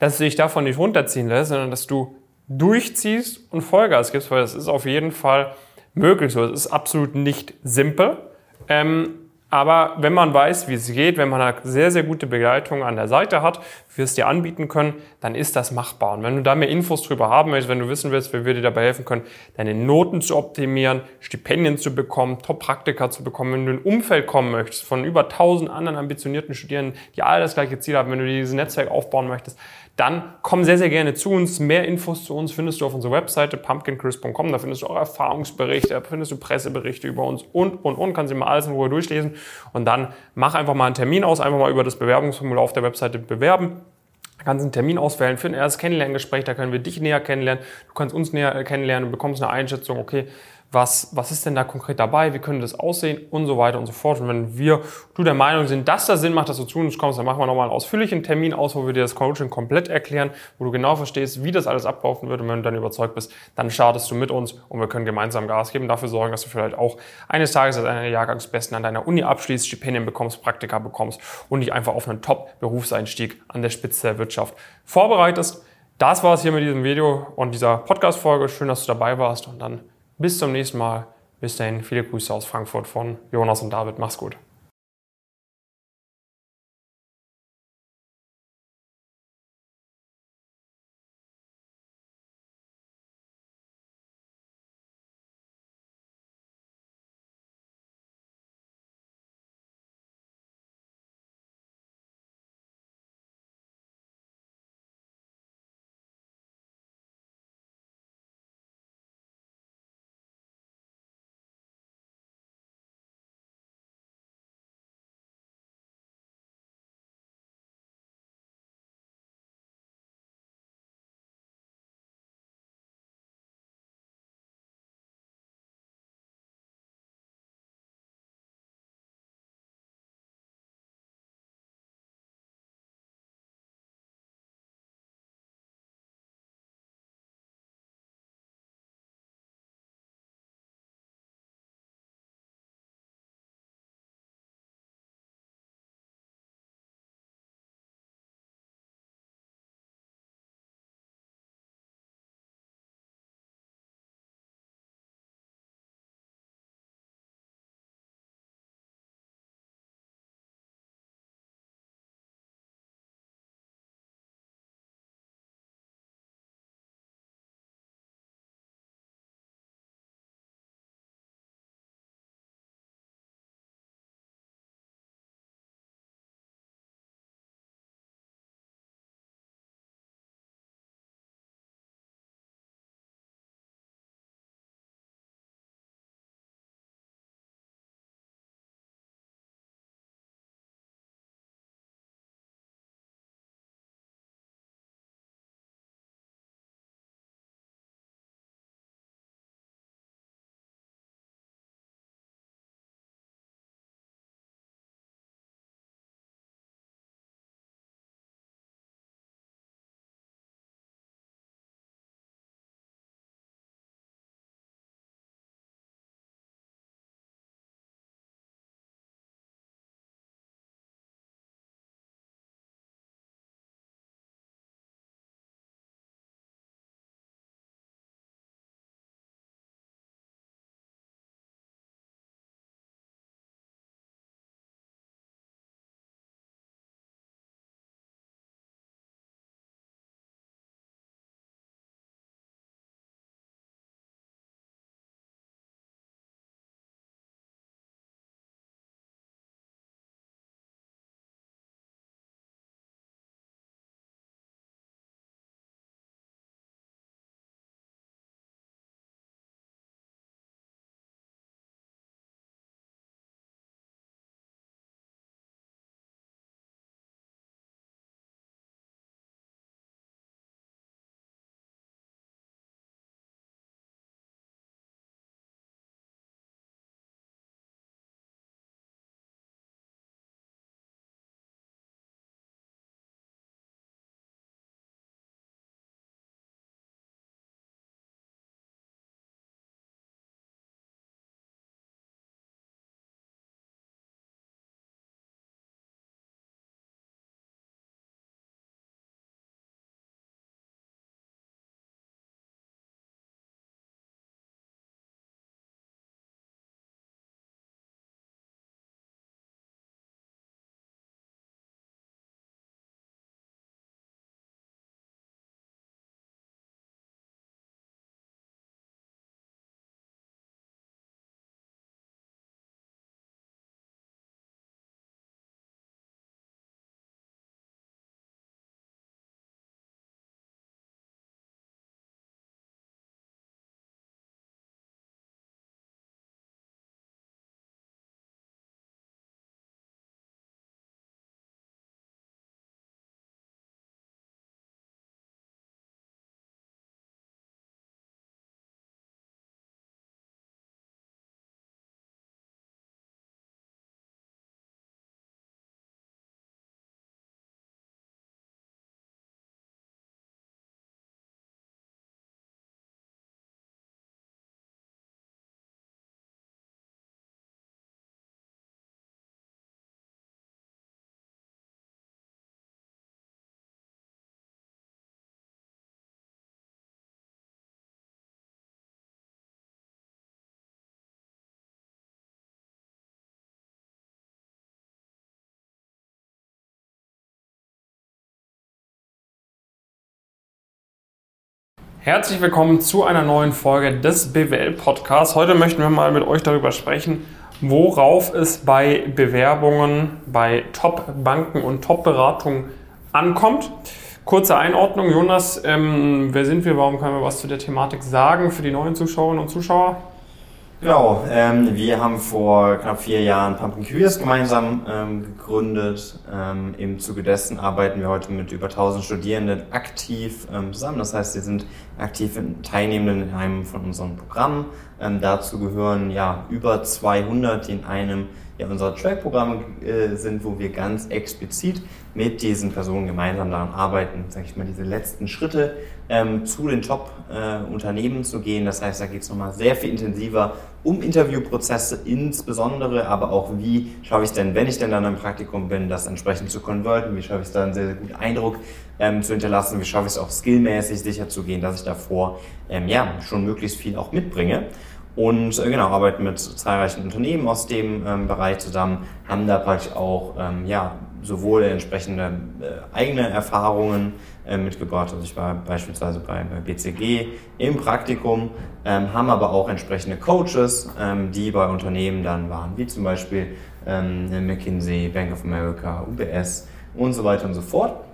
dass du dich davon nicht runterziehen lässt, sondern dass du durchziehst und Vollgas gibst, weil das ist auf jeden Fall möglich so. Es ist absolut nicht simpel. Ähm, aber wenn man weiß, wie es geht, wenn man eine sehr, sehr gute Begleitung an der Seite hat, wir es dir anbieten können, dann ist das machbar. Und wenn du da mehr Infos drüber haben möchtest, wenn du wissen willst, wie wir dir dabei helfen können, deine Noten zu optimieren, Stipendien zu bekommen, Top-Praktika zu bekommen, wenn du in ein Umfeld kommen möchtest von über 1000 anderen ambitionierten Studierenden, die alle das gleiche Ziel haben, wenn du dieses Netzwerk aufbauen möchtest, dann komm sehr, sehr gerne zu uns. Mehr Infos zu uns findest du auf unserer Webseite pumpkincrisp.com. Da findest du auch Erfahrungsberichte, da findest du Presseberichte über uns und, und, und. Kannst dir mal alles in Ruhe durchlesen. Und dann mach einfach mal einen Termin aus, einfach mal über das Bewerbungsformular auf der Webseite bewerben. Kannst einen Termin auswählen für ein erstes Kennenlerngespräch, da können wir dich näher kennenlernen, du kannst uns näher kennenlernen und bekommst eine Einschätzung, okay, was, was ist denn da konkret dabei, wie könnte das aussehen und so weiter und so fort. Und wenn wir, du der Meinung sind, dass das Sinn macht, dass du zu uns kommst, dann machen wir nochmal einen ausführlichen Termin aus, wo wir dir das Coaching komplett erklären, wo du genau verstehst, wie das alles ablaufen wird. Und wenn du dann überzeugt bist, dann startest du mit uns und wir können gemeinsam Gas geben, dafür sorgen, dass du vielleicht auch eines Tages als einer der Jahrgangsbesten an deiner Uni abschließt, Stipendien bekommst, Praktika bekommst und dich einfach auf einen Top-Berufseinstieg an der Spitze der Wirtschaft vorbereitest. Das war es hier mit diesem Video und dieser Podcast-Folge. Schön, dass du dabei warst und dann bis zum nächsten Mal. Bis dahin, viele Grüße aus Frankfurt von Jonas und David. Mach's gut. Herzlich willkommen zu einer neuen Folge des BWL Podcasts. Heute möchten wir mal mit euch darüber sprechen, worauf es bei Bewerbungen bei Top-Banken und Top-Beratungen ankommt. Kurze Einordnung, Jonas, ähm, wer sind wir? Warum können wir was zu der Thematik sagen für die neuen Zuschauerinnen und Zuschauer? Genau, ähm, wir haben vor knapp vier Jahren Pumpkin Queers gemeinsam ähm, gegründet. Ähm, Im Zuge dessen arbeiten wir heute mit über 1000 Studierenden aktiv ähm, zusammen. Das heißt, sie sind aktiv in Teilnehmenden in einem von unseren Programmen. Ähm, dazu gehören ja über 200, die in einem ja, unserer Track-Programme äh, sind, wo wir ganz explizit mit diesen Personen gemeinsam daran arbeiten, sage ich mal, diese letzten Schritte ähm, zu den Top-Unternehmen äh, zu gehen. Das heißt, da geht es nochmal sehr viel intensiver um Interviewprozesse insbesondere, aber auch wie schaffe ich es denn, wenn ich denn dann im Praktikum bin, das entsprechend zu konverten, wie schaffe ich es da einen sehr, sehr guten Eindruck ähm, zu hinterlassen, wie schaffe ich es auch skillmäßig sicher zu gehen, dass ich davor ähm, ja, schon möglichst viel auch mitbringe. Und äh, genau, arbeiten mit zahlreichen Unternehmen aus dem ähm, Bereich zusammen, haben da praktisch auch ähm, ja, sowohl entsprechende äh, eigene Erfahrungen äh, mitgebracht. Also ich war beispielsweise bei, bei BCG im Praktikum, ähm, haben aber auch entsprechende Coaches, ähm, die bei Unternehmen dann waren, wie zum Beispiel ähm, McKinsey, Bank of America, UBS und so weiter und so fort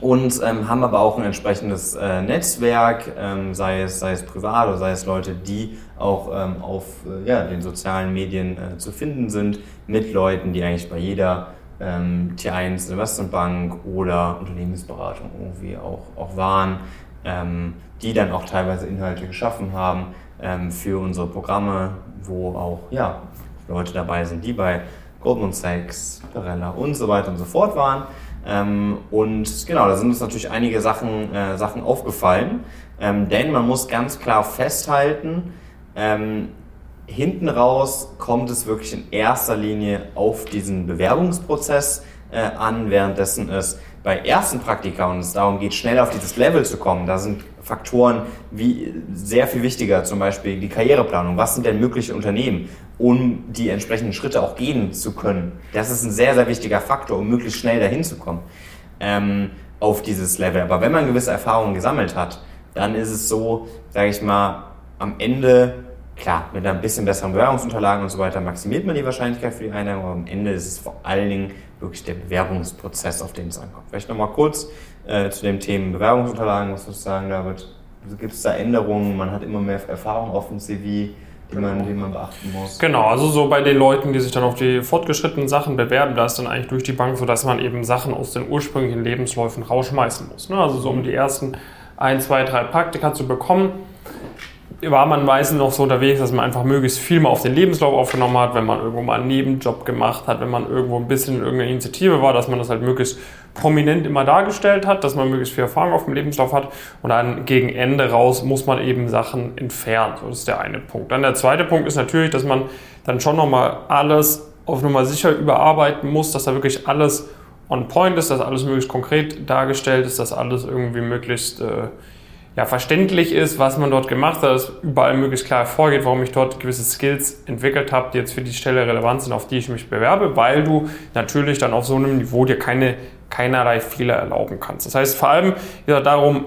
und ähm, haben aber auch ein entsprechendes äh, Netzwerk, ähm, sei, es, sei es privat oder sei es Leute, die auch ähm, auf äh, ja, den sozialen Medien äh, zu finden sind, mit Leuten, die eigentlich bei jeder ähm, T1 Investmentbank oder Unternehmensberatung irgendwie auch, auch waren, ähm, die dann auch teilweise Inhalte geschaffen haben ähm, für unsere Programme, wo auch ja, Leute dabei sind, die bei Goldman Sachs, Perella und so weiter und so fort waren. Ähm, und genau, da sind uns natürlich einige Sachen, äh, Sachen aufgefallen. Ähm, denn man muss ganz klar festhalten, ähm, hinten raus kommt es wirklich in erster Linie auf diesen Bewerbungsprozess äh, an, währenddessen es bei ersten Praktika und es darum geht, schnell auf dieses Level zu kommen, da sind Faktoren wie sehr viel wichtiger, zum Beispiel die Karriereplanung. Was sind denn mögliche Unternehmen, um die entsprechenden Schritte auch gehen zu können? Das ist ein sehr, sehr wichtiger Faktor, um möglichst schnell dahin zu kommen ähm, auf dieses Level. Aber wenn man gewisse Erfahrungen gesammelt hat, dann ist es so, sage ich mal, am Ende klar, mit ein bisschen besseren Bewerbungsunterlagen und so weiter maximiert man die Wahrscheinlichkeit für die Einnahme, aber am Ende ist es vor allen Dingen wirklich der Bewerbungsprozess, auf den es ankommt. Vielleicht nochmal kurz äh, zu dem Thema Bewerbungsunterlagen, was würdest du sagen, David? Gibt es da Änderungen? Man hat immer mehr Erfahrung auf dem CV, die man, die man beachten muss. Genau, also so bei den Leuten, die sich dann auf die fortgeschrittenen Sachen bewerben, da ist dann eigentlich durch die Bank so, dass man eben Sachen aus den ursprünglichen Lebensläufen rausschmeißen muss. Ne? Also so um die ersten ein, zwei, drei Praktika zu bekommen, war man meistens noch so unterwegs, dass man einfach möglichst viel mal auf den Lebenslauf aufgenommen hat, wenn man irgendwo mal einen Nebenjob gemacht hat, wenn man irgendwo ein bisschen in irgendeiner Initiative war, dass man das halt möglichst prominent immer dargestellt hat, dass man möglichst viel Erfahrung auf dem Lebenslauf hat und dann gegen Ende raus muss man eben Sachen entfernen. So, das ist der eine Punkt. Dann der zweite Punkt ist natürlich, dass man dann schon nochmal alles auf Nummer sicher überarbeiten muss, dass da wirklich alles on point ist, dass alles möglichst konkret dargestellt ist, dass alles irgendwie möglichst äh, ja, verständlich ist, was man dort gemacht hat, dass überall möglichst klar hervorgeht, warum ich dort gewisse Skills entwickelt habe, die jetzt für die Stelle relevant sind, auf die ich mich bewerbe, weil du natürlich dann auf so einem Niveau dir keine, keinerlei Fehler erlauben kannst. Das heißt vor allem ja, darum,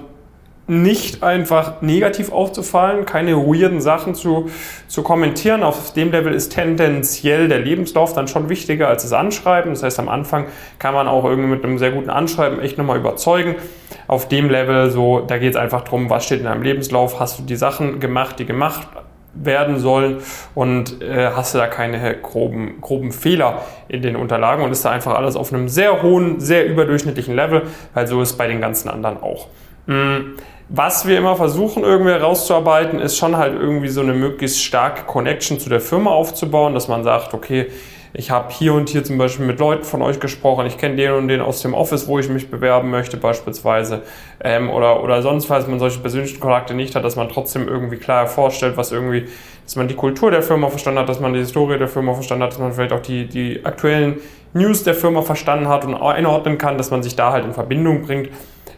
nicht einfach negativ aufzufallen, keine weirden Sachen zu, zu kommentieren. Auf dem Level ist tendenziell der Lebenslauf dann schon wichtiger als das Anschreiben. Das heißt, am Anfang kann man auch irgendwie mit einem sehr guten Anschreiben echt nochmal überzeugen. Auf dem Level, so, da geht es einfach darum, was steht in deinem Lebenslauf, hast du die Sachen gemacht, die gemacht werden sollen und äh, hast du da keine groben, groben Fehler in den Unterlagen und ist da einfach alles auf einem sehr hohen, sehr überdurchschnittlichen Level, weil so ist bei den ganzen anderen auch. Mhm. Was wir immer versuchen irgendwie herauszuarbeiten, ist schon halt irgendwie so eine möglichst starke Connection zu der Firma aufzubauen, dass man sagt, okay, ich habe hier und hier zum Beispiel mit Leuten von euch gesprochen, ich kenne den und den aus dem Office, wo ich mich bewerben möchte beispielsweise ähm, oder, oder sonst, falls man solche persönlichen Kontakte nicht hat, dass man trotzdem irgendwie klar vorstellt, was irgendwie, dass man die Kultur der Firma verstanden hat, dass man die Historie der Firma verstanden hat, dass man vielleicht auch die, die aktuellen News der Firma verstanden hat und einordnen kann, dass man sich da halt in Verbindung bringt.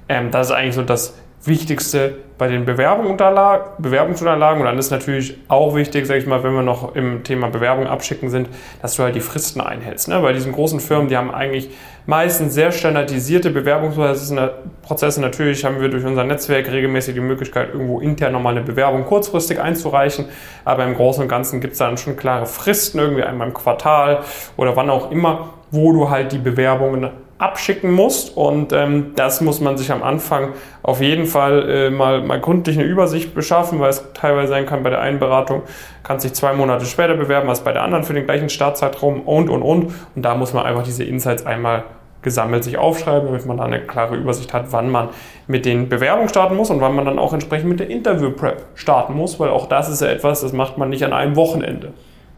Ähm, das ist eigentlich so das Wichtigste bei den Bewerbungsunterlagen. Und dann ist natürlich auch wichtig, sage ich mal, wenn wir noch im Thema Bewerbung abschicken sind, dass du halt die Fristen einhältst. Ne? Bei diesen großen Firmen, die haben eigentlich meistens sehr standardisierte Bewerbungsprozesse. Natürlich haben wir durch unser Netzwerk regelmäßig die Möglichkeit, irgendwo intern nochmal eine Bewerbung kurzfristig einzureichen. Aber im Großen und Ganzen gibt es dann schon klare Fristen, irgendwie einmal im Quartal oder wann auch immer, wo du halt die Bewerbungen abschicken musst. Und ähm, das muss man sich am Anfang auf jeden Fall äh, mal, mal gründlich eine Übersicht beschaffen, weil es teilweise sein kann, bei der einen Beratung kann sich zwei Monate später bewerben als bei der anderen für den gleichen Startzeitraum und, und, und. Und da muss man einfach diese Insights einmal gesammelt sich aufschreiben, damit man da eine klare Übersicht hat, wann man mit den Bewerbungen starten muss und wann man dann auch entsprechend mit der Interview-Prep starten muss, weil auch das ist ja etwas, das macht man nicht an einem Wochenende.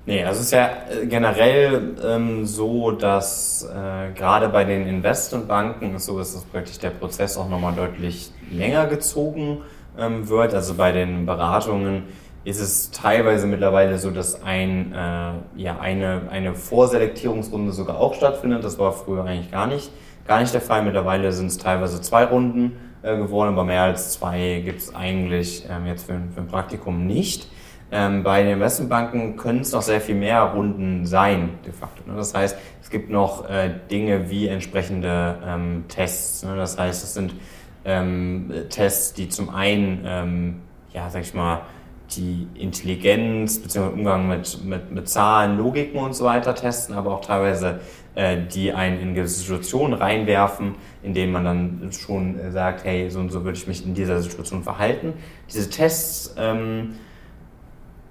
Nee, also es ist ja äh, generell ähm, so, dass äh, gerade bei den Investmentbanken ist so, dass praktisch der Prozess auch nochmal deutlich länger gezogen ähm, wird. Also bei den Beratungen ist es teilweise mittlerweile so, dass ein, äh, ja, eine, eine Vorselektierungsrunde sogar auch stattfindet. Das war früher eigentlich gar nicht, gar nicht der Fall. Mittlerweile sind es teilweise zwei Runden äh, geworden, aber mehr als zwei gibt es eigentlich ähm, jetzt für, für ein Praktikum nicht. Ähm, bei den Investmentbanken können es noch sehr viel mehr Runden sein, de facto. Ne? Das heißt, es gibt noch äh, Dinge wie entsprechende ähm, Tests. Ne? Das heißt, es sind ähm, Tests, die zum einen, ähm, ja, sag ich mal, die Intelligenz bzw. Umgang mit, mit, mit Zahlen, Logiken und so weiter testen, aber auch teilweise äh, die einen in gewisse Situationen reinwerfen, in denen man dann schon sagt, hey, so und so würde ich mich in dieser Situation verhalten. Diese Tests ähm,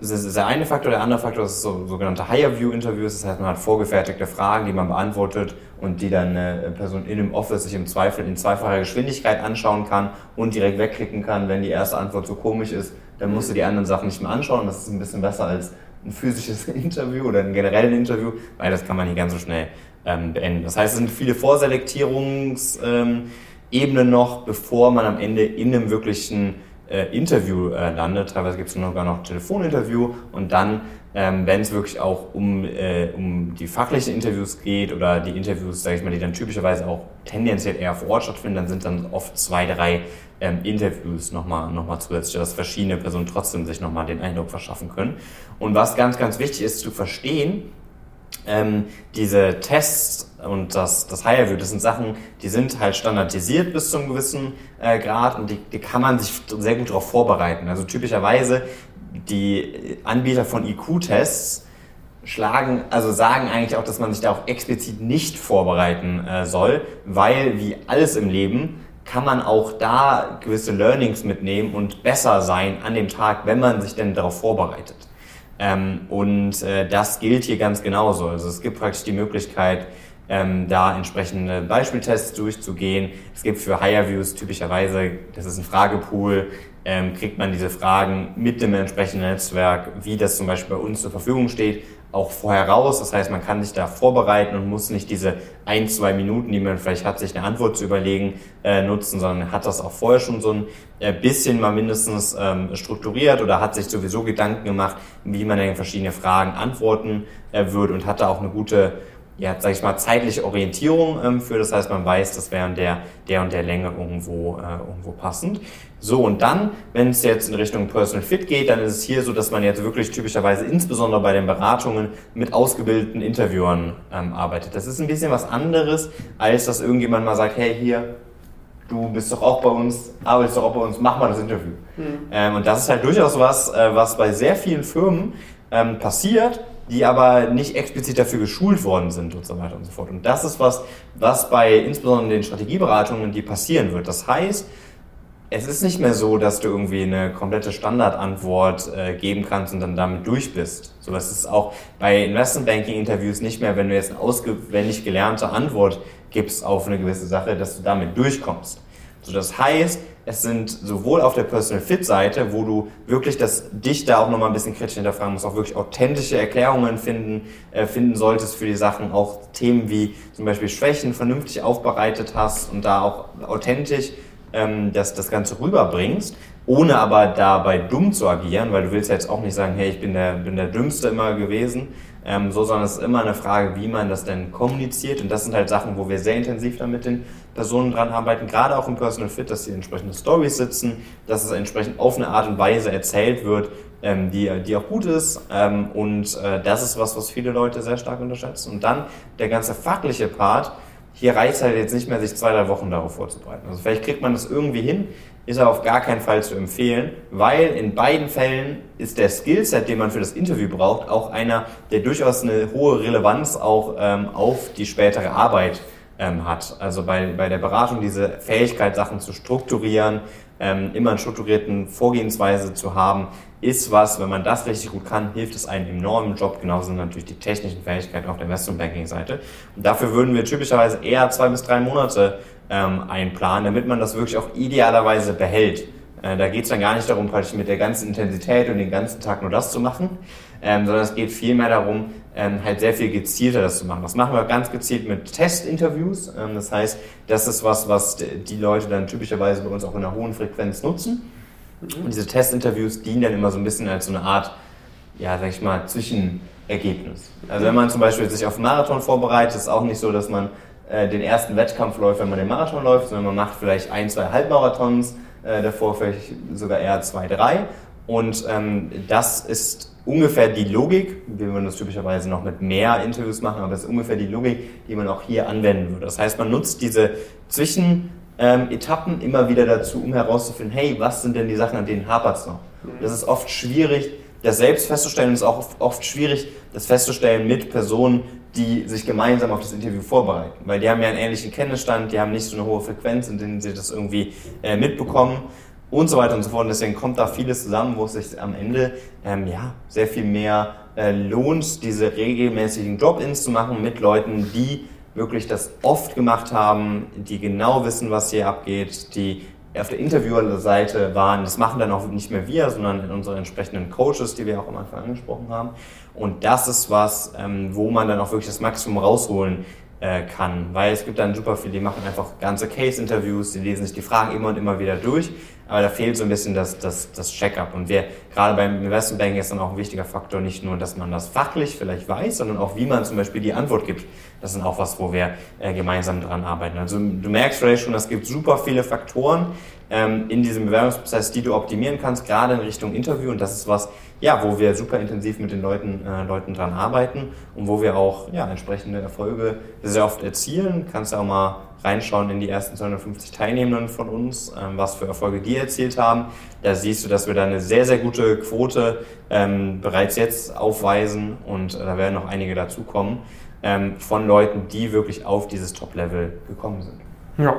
das ist der eine Faktor. Der andere Faktor ist so sogenannte Higher-View-Interviews. Das heißt, man hat vorgefertigte Fragen, die man beantwortet und die dann eine Person in dem Office sich im Zweifel in zweifacher Geschwindigkeit anschauen kann und direkt wegklicken kann, wenn die erste Antwort so komisch ist. Dann musst du die anderen Sachen nicht mehr anschauen. Das ist ein bisschen besser als ein physisches Interview oder ein generelles Interview, weil das kann man nicht ganz so schnell ähm, beenden. Das heißt, es sind viele Vorselektierungsebenen ähm, noch, bevor man am Ende in einem wirklichen äh, Interview äh, landet. Teilweise gibt es sogar noch Telefoninterview und dann, ähm, wenn es wirklich auch um, äh, um die fachlichen Interviews geht oder die Interviews, sage ich mal, die dann typischerweise auch tendenziell eher vor Ort stattfinden, dann sind dann oft zwei, drei ähm, Interviews nochmal noch mal zusätzlich, dass verschiedene Personen trotzdem sich nochmal den Eindruck verschaffen können. Und was ganz, ganz wichtig ist zu verstehen, ähm, diese Tests und das, das Higher View, das sind Sachen, die sind halt standardisiert bis zu einem gewissen äh, Grad und die, die kann man sich sehr gut darauf vorbereiten. Also typischerweise die Anbieter von IQ-Tests schlagen, also sagen eigentlich auch, dass man sich da auch explizit nicht vorbereiten äh, soll, weil wie alles im Leben kann man auch da gewisse Learnings mitnehmen und besser sein an dem Tag, wenn man sich denn darauf vorbereitet. Ähm, und äh, das gilt hier ganz genauso. Also es gibt praktisch die Möglichkeit, ähm, da entsprechende Beispieltests durchzugehen. Es gibt für Higher Views typischerweise, das ist ein Fragepool, ähm, kriegt man diese Fragen mit dem entsprechenden Netzwerk, wie das zum Beispiel bei uns zur Verfügung steht, auch vorher raus. Das heißt, man kann sich da vorbereiten und muss nicht diese ein, zwei Minuten, die man vielleicht hat, sich eine Antwort zu überlegen, äh, nutzen, sondern hat das auch vorher schon so ein äh, bisschen mal mindestens ähm, strukturiert oder hat sich sowieso Gedanken gemacht, wie man in verschiedene Fragen antworten äh, würde und hat da auch eine gute ja, sag ich mal, zeitliche Orientierung ähm, für. Das heißt, man weiß, das wäre der, der und der Länge irgendwo, äh, irgendwo passend. So, und dann, wenn es jetzt in Richtung Personal Fit geht, dann ist es hier so, dass man jetzt wirklich typischerweise insbesondere bei den Beratungen mit ausgebildeten Interviewern ähm, arbeitet. Das ist ein bisschen was anderes, als dass irgendjemand mal sagt, hey, hier, du bist doch auch bei uns, arbeitest doch auch bei uns, mach mal das Interview. Mhm. Ähm, und das ist halt durchaus was, äh, was bei sehr vielen Firmen ähm, passiert, die aber nicht explizit dafür geschult worden sind und so weiter und so fort. Und das ist was, was bei insbesondere den Strategieberatungen, die passieren wird. Das heißt, es ist nicht mehr so, dass du irgendwie eine komplette Standardantwort äh, geben kannst und dann damit durch bist. So, das ist auch bei Investmentbanking-Interviews nicht mehr, wenn du jetzt eine auswendig gelernte Antwort gibst auf eine gewisse Sache, dass du damit durchkommst. So, das heißt, es sind sowohl auf der Personal Fit Seite, wo du wirklich das dich da auch nochmal ein bisschen kritisch hinterfragen musst, auch wirklich authentische Erklärungen finden, äh, finden solltest für die Sachen, auch Themen wie zum Beispiel Schwächen vernünftig aufbereitet hast und da auch authentisch ähm, das, das Ganze rüberbringst, ohne aber dabei dumm zu agieren, weil du willst jetzt auch nicht sagen, hey, ich bin der, bin der Dümmste immer gewesen, ähm, so, sondern es ist immer eine Frage, wie man das denn kommuniziert. Und das sind halt Sachen, wo wir sehr intensiv dann mit den Personen dran arbeiten, gerade auch im Personal Fit, dass sie entsprechende Stories sitzen, dass es entsprechend auf eine Art und Weise erzählt wird, ähm, die, die auch gut ist. Ähm, und äh, das ist was, was viele Leute sehr stark unterschätzen. Und dann der ganze fachliche Part, hier reicht es halt jetzt nicht mehr, sich zwei, drei Wochen darauf vorzubereiten. Also vielleicht kriegt man das irgendwie hin, ist aber auf gar keinen Fall zu empfehlen, weil in beiden Fällen ist der Skillset, den man für das Interview braucht, auch einer, der durchaus eine hohe Relevanz auch ähm, auf die spätere Arbeit ähm, hat. Also bei, bei der Beratung diese Fähigkeit, Sachen zu strukturieren, ähm, immer eine strukturierten Vorgehensweise zu haben, ist was, wenn man das richtig gut kann, hilft es einem enorm im Job. Genauso sind natürlich die technischen Fähigkeiten auf der Investmentbanking-Seite. Und dafür würden wir typischerweise eher zwei bis drei Monate ähm, einplanen, damit man das wirklich auch idealerweise behält. Äh, da geht es dann gar nicht darum, praktisch mit der ganzen Intensität und den ganzen Tag nur das zu machen, ähm, sondern es geht vielmehr darum, ähm, halt sehr viel gezielter das zu machen. Das machen wir ganz gezielt mit Testinterviews. Ähm, das heißt, das ist was, was die Leute dann typischerweise bei uns auch in einer hohen Frequenz nutzen. Und diese Testinterviews dienen dann immer so ein bisschen als so eine Art, ja, sag ich mal, Zwischenergebnis. Also wenn man zum Beispiel sich auf einen Marathon vorbereitet, ist es auch nicht so, dass man äh, den ersten Wettkampf läuft, wenn man den Marathon läuft, sondern man macht vielleicht ein, zwei Halbmarathons, äh, davor vielleicht sogar eher zwei, drei. Und ähm, das ist ungefähr die Logik, wir würden das typischerweise noch mit mehr Interviews machen, aber das ist ungefähr die Logik, die man auch hier anwenden würde. Das heißt, man nutzt diese Zwischenetappen ähm, immer wieder dazu, um herauszufinden, hey, was sind denn die Sachen, an denen hapert es noch? Das ist oft schwierig, das selbst festzustellen und es ist auch oft schwierig, das festzustellen mit Personen, die sich gemeinsam auf das Interview vorbereiten. Weil die haben ja einen ähnlichen Kenntnisstand, die haben nicht so eine hohe Frequenz, in denen sie das irgendwie äh, mitbekommen und so weiter und so fort. Und deswegen kommt da vieles zusammen, wo es sich am Ende ähm, ja, sehr viel mehr äh, lohnt, diese regelmäßigen Drop-ins zu machen mit Leuten, die wirklich das oft gemacht haben, die genau wissen, was hier abgeht, die auf der Interviewerseite waren. Das machen dann auch nicht mehr wir, sondern unsere entsprechenden Coaches, die wir auch am Anfang angesprochen haben. Und das ist was, ähm, wo man dann auch wirklich das Maximum rausholen äh, kann. Weil es gibt dann super viele, die machen einfach ganze Case-Interviews, die lesen sich die Fragen immer und immer wieder durch. Aber da fehlt so ein bisschen das, das, das Check-up. Und wir, gerade beim Investmentbanking ist dann auch ein wichtiger Faktor, nicht nur, dass man das fachlich vielleicht weiß, sondern auch, wie man zum Beispiel die Antwort gibt. Das sind auch was, wo wir äh, gemeinsam dran arbeiten. Also du merkst vielleicht schon, es gibt super viele Faktoren ähm, in diesem Bewerbungsprozess, die du optimieren kannst, gerade in Richtung Interview. Und das ist was, ja, wo wir super intensiv mit den Leuten, äh, Leuten dran arbeiten und wo wir auch ja, entsprechende Erfolge sehr oft erzielen. Kannst du auch mal reinschauen in die ersten 250 Teilnehmenden von uns, ähm, was für Erfolge die erzielt haben. Da siehst du, dass wir da eine sehr, sehr gute Quote ähm, bereits jetzt aufweisen und äh, da werden noch einige dazukommen ähm, von Leuten, die wirklich auf dieses Top-Level gekommen sind. Ja,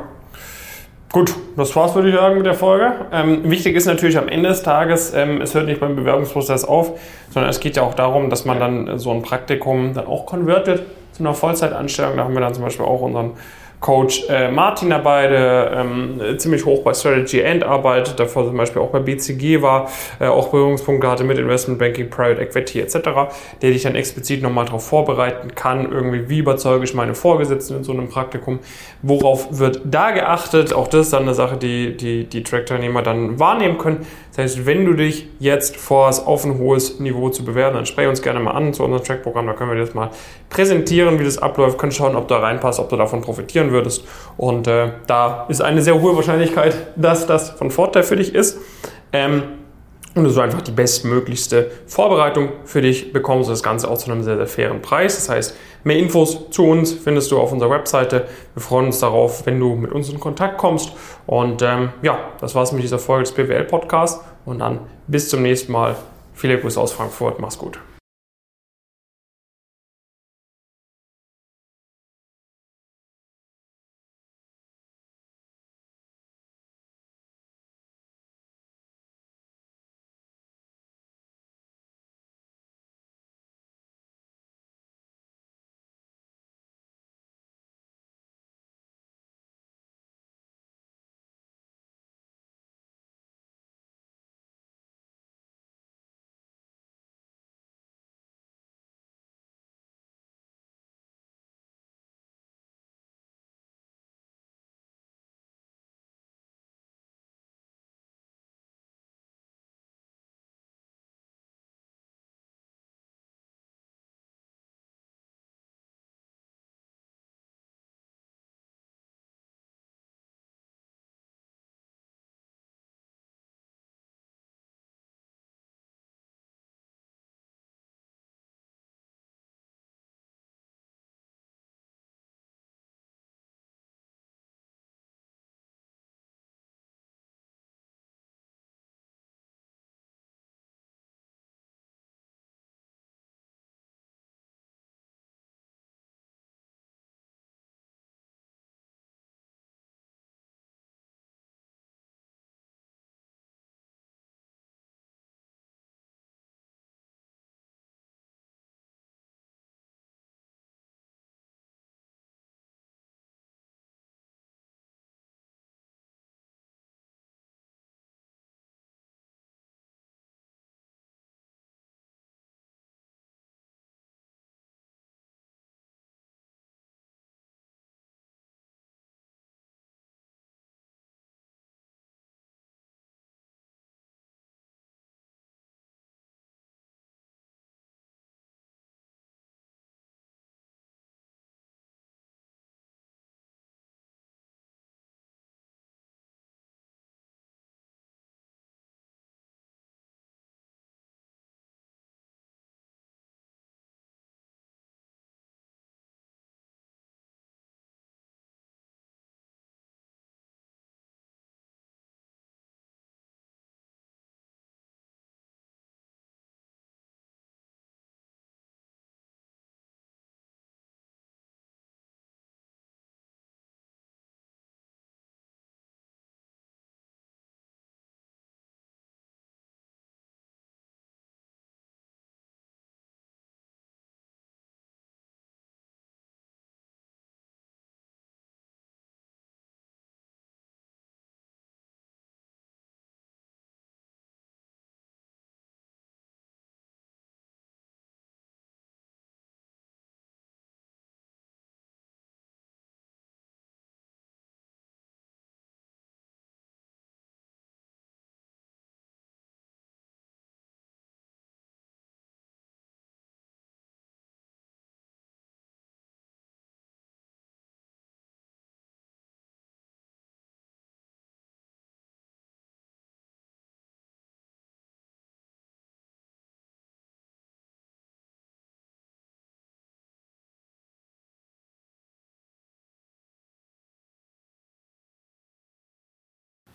Gut, das war's, würde ich sagen, mit der Folge. Ähm, wichtig ist natürlich am Ende des Tages, ähm, es hört nicht beim Bewerbungsprozess auf, sondern es geht ja auch darum, dass man dann so ein Praktikum dann auch konvertiert zu einer Vollzeitanstellung. Da haben wir dann zum Beispiel auch unseren Coach äh, Martin dabei, der ähm, ziemlich hoch bei Strategy End arbeitet, davor zum Beispiel auch bei BCG war, äh, auch Berührungspunkte hatte mit Investment Banking, Private Equity etc., der dich dann explizit nochmal darauf vorbereiten kann, irgendwie wie überzeuge ich meine Vorgesetzten in so einem Praktikum, worauf wird da geachtet, auch das ist dann eine Sache, die die, die Track-Teilnehmer dann wahrnehmen können. Das heißt, wenn du dich jetzt vorhast, auf ein hohes Niveau zu bewerben, dann spreche uns gerne mal an zu unserem Track-Programm, da können wir dir das mal präsentieren, wie das abläuft, können schauen, ob da reinpasst, ob du davon profitieren investieren würdest. Und äh, da ist eine sehr hohe Wahrscheinlichkeit, dass das von Vorteil für dich ist. Ähm, und du so einfach die bestmöglichste Vorbereitung für dich bekommst. Das Ganze auch zu einem sehr, sehr fairen Preis. Das heißt, mehr Infos zu uns findest du auf unserer Webseite. Wir freuen uns darauf, wenn du mit uns in Kontakt kommst. Und ähm, ja, das war's mit dieser Folge des BWL-Podcasts. Und dann bis zum nächsten Mal. Viele Grüße aus Frankfurt. Mach's gut.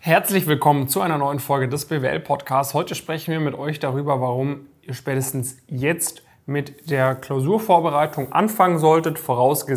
Herzlich willkommen zu einer neuen Folge des BWL-Podcasts. Heute sprechen wir mit euch darüber, warum ihr spätestens jetzt mit der Klausurvorbereitung anfangen solltet, vorausgesetzt,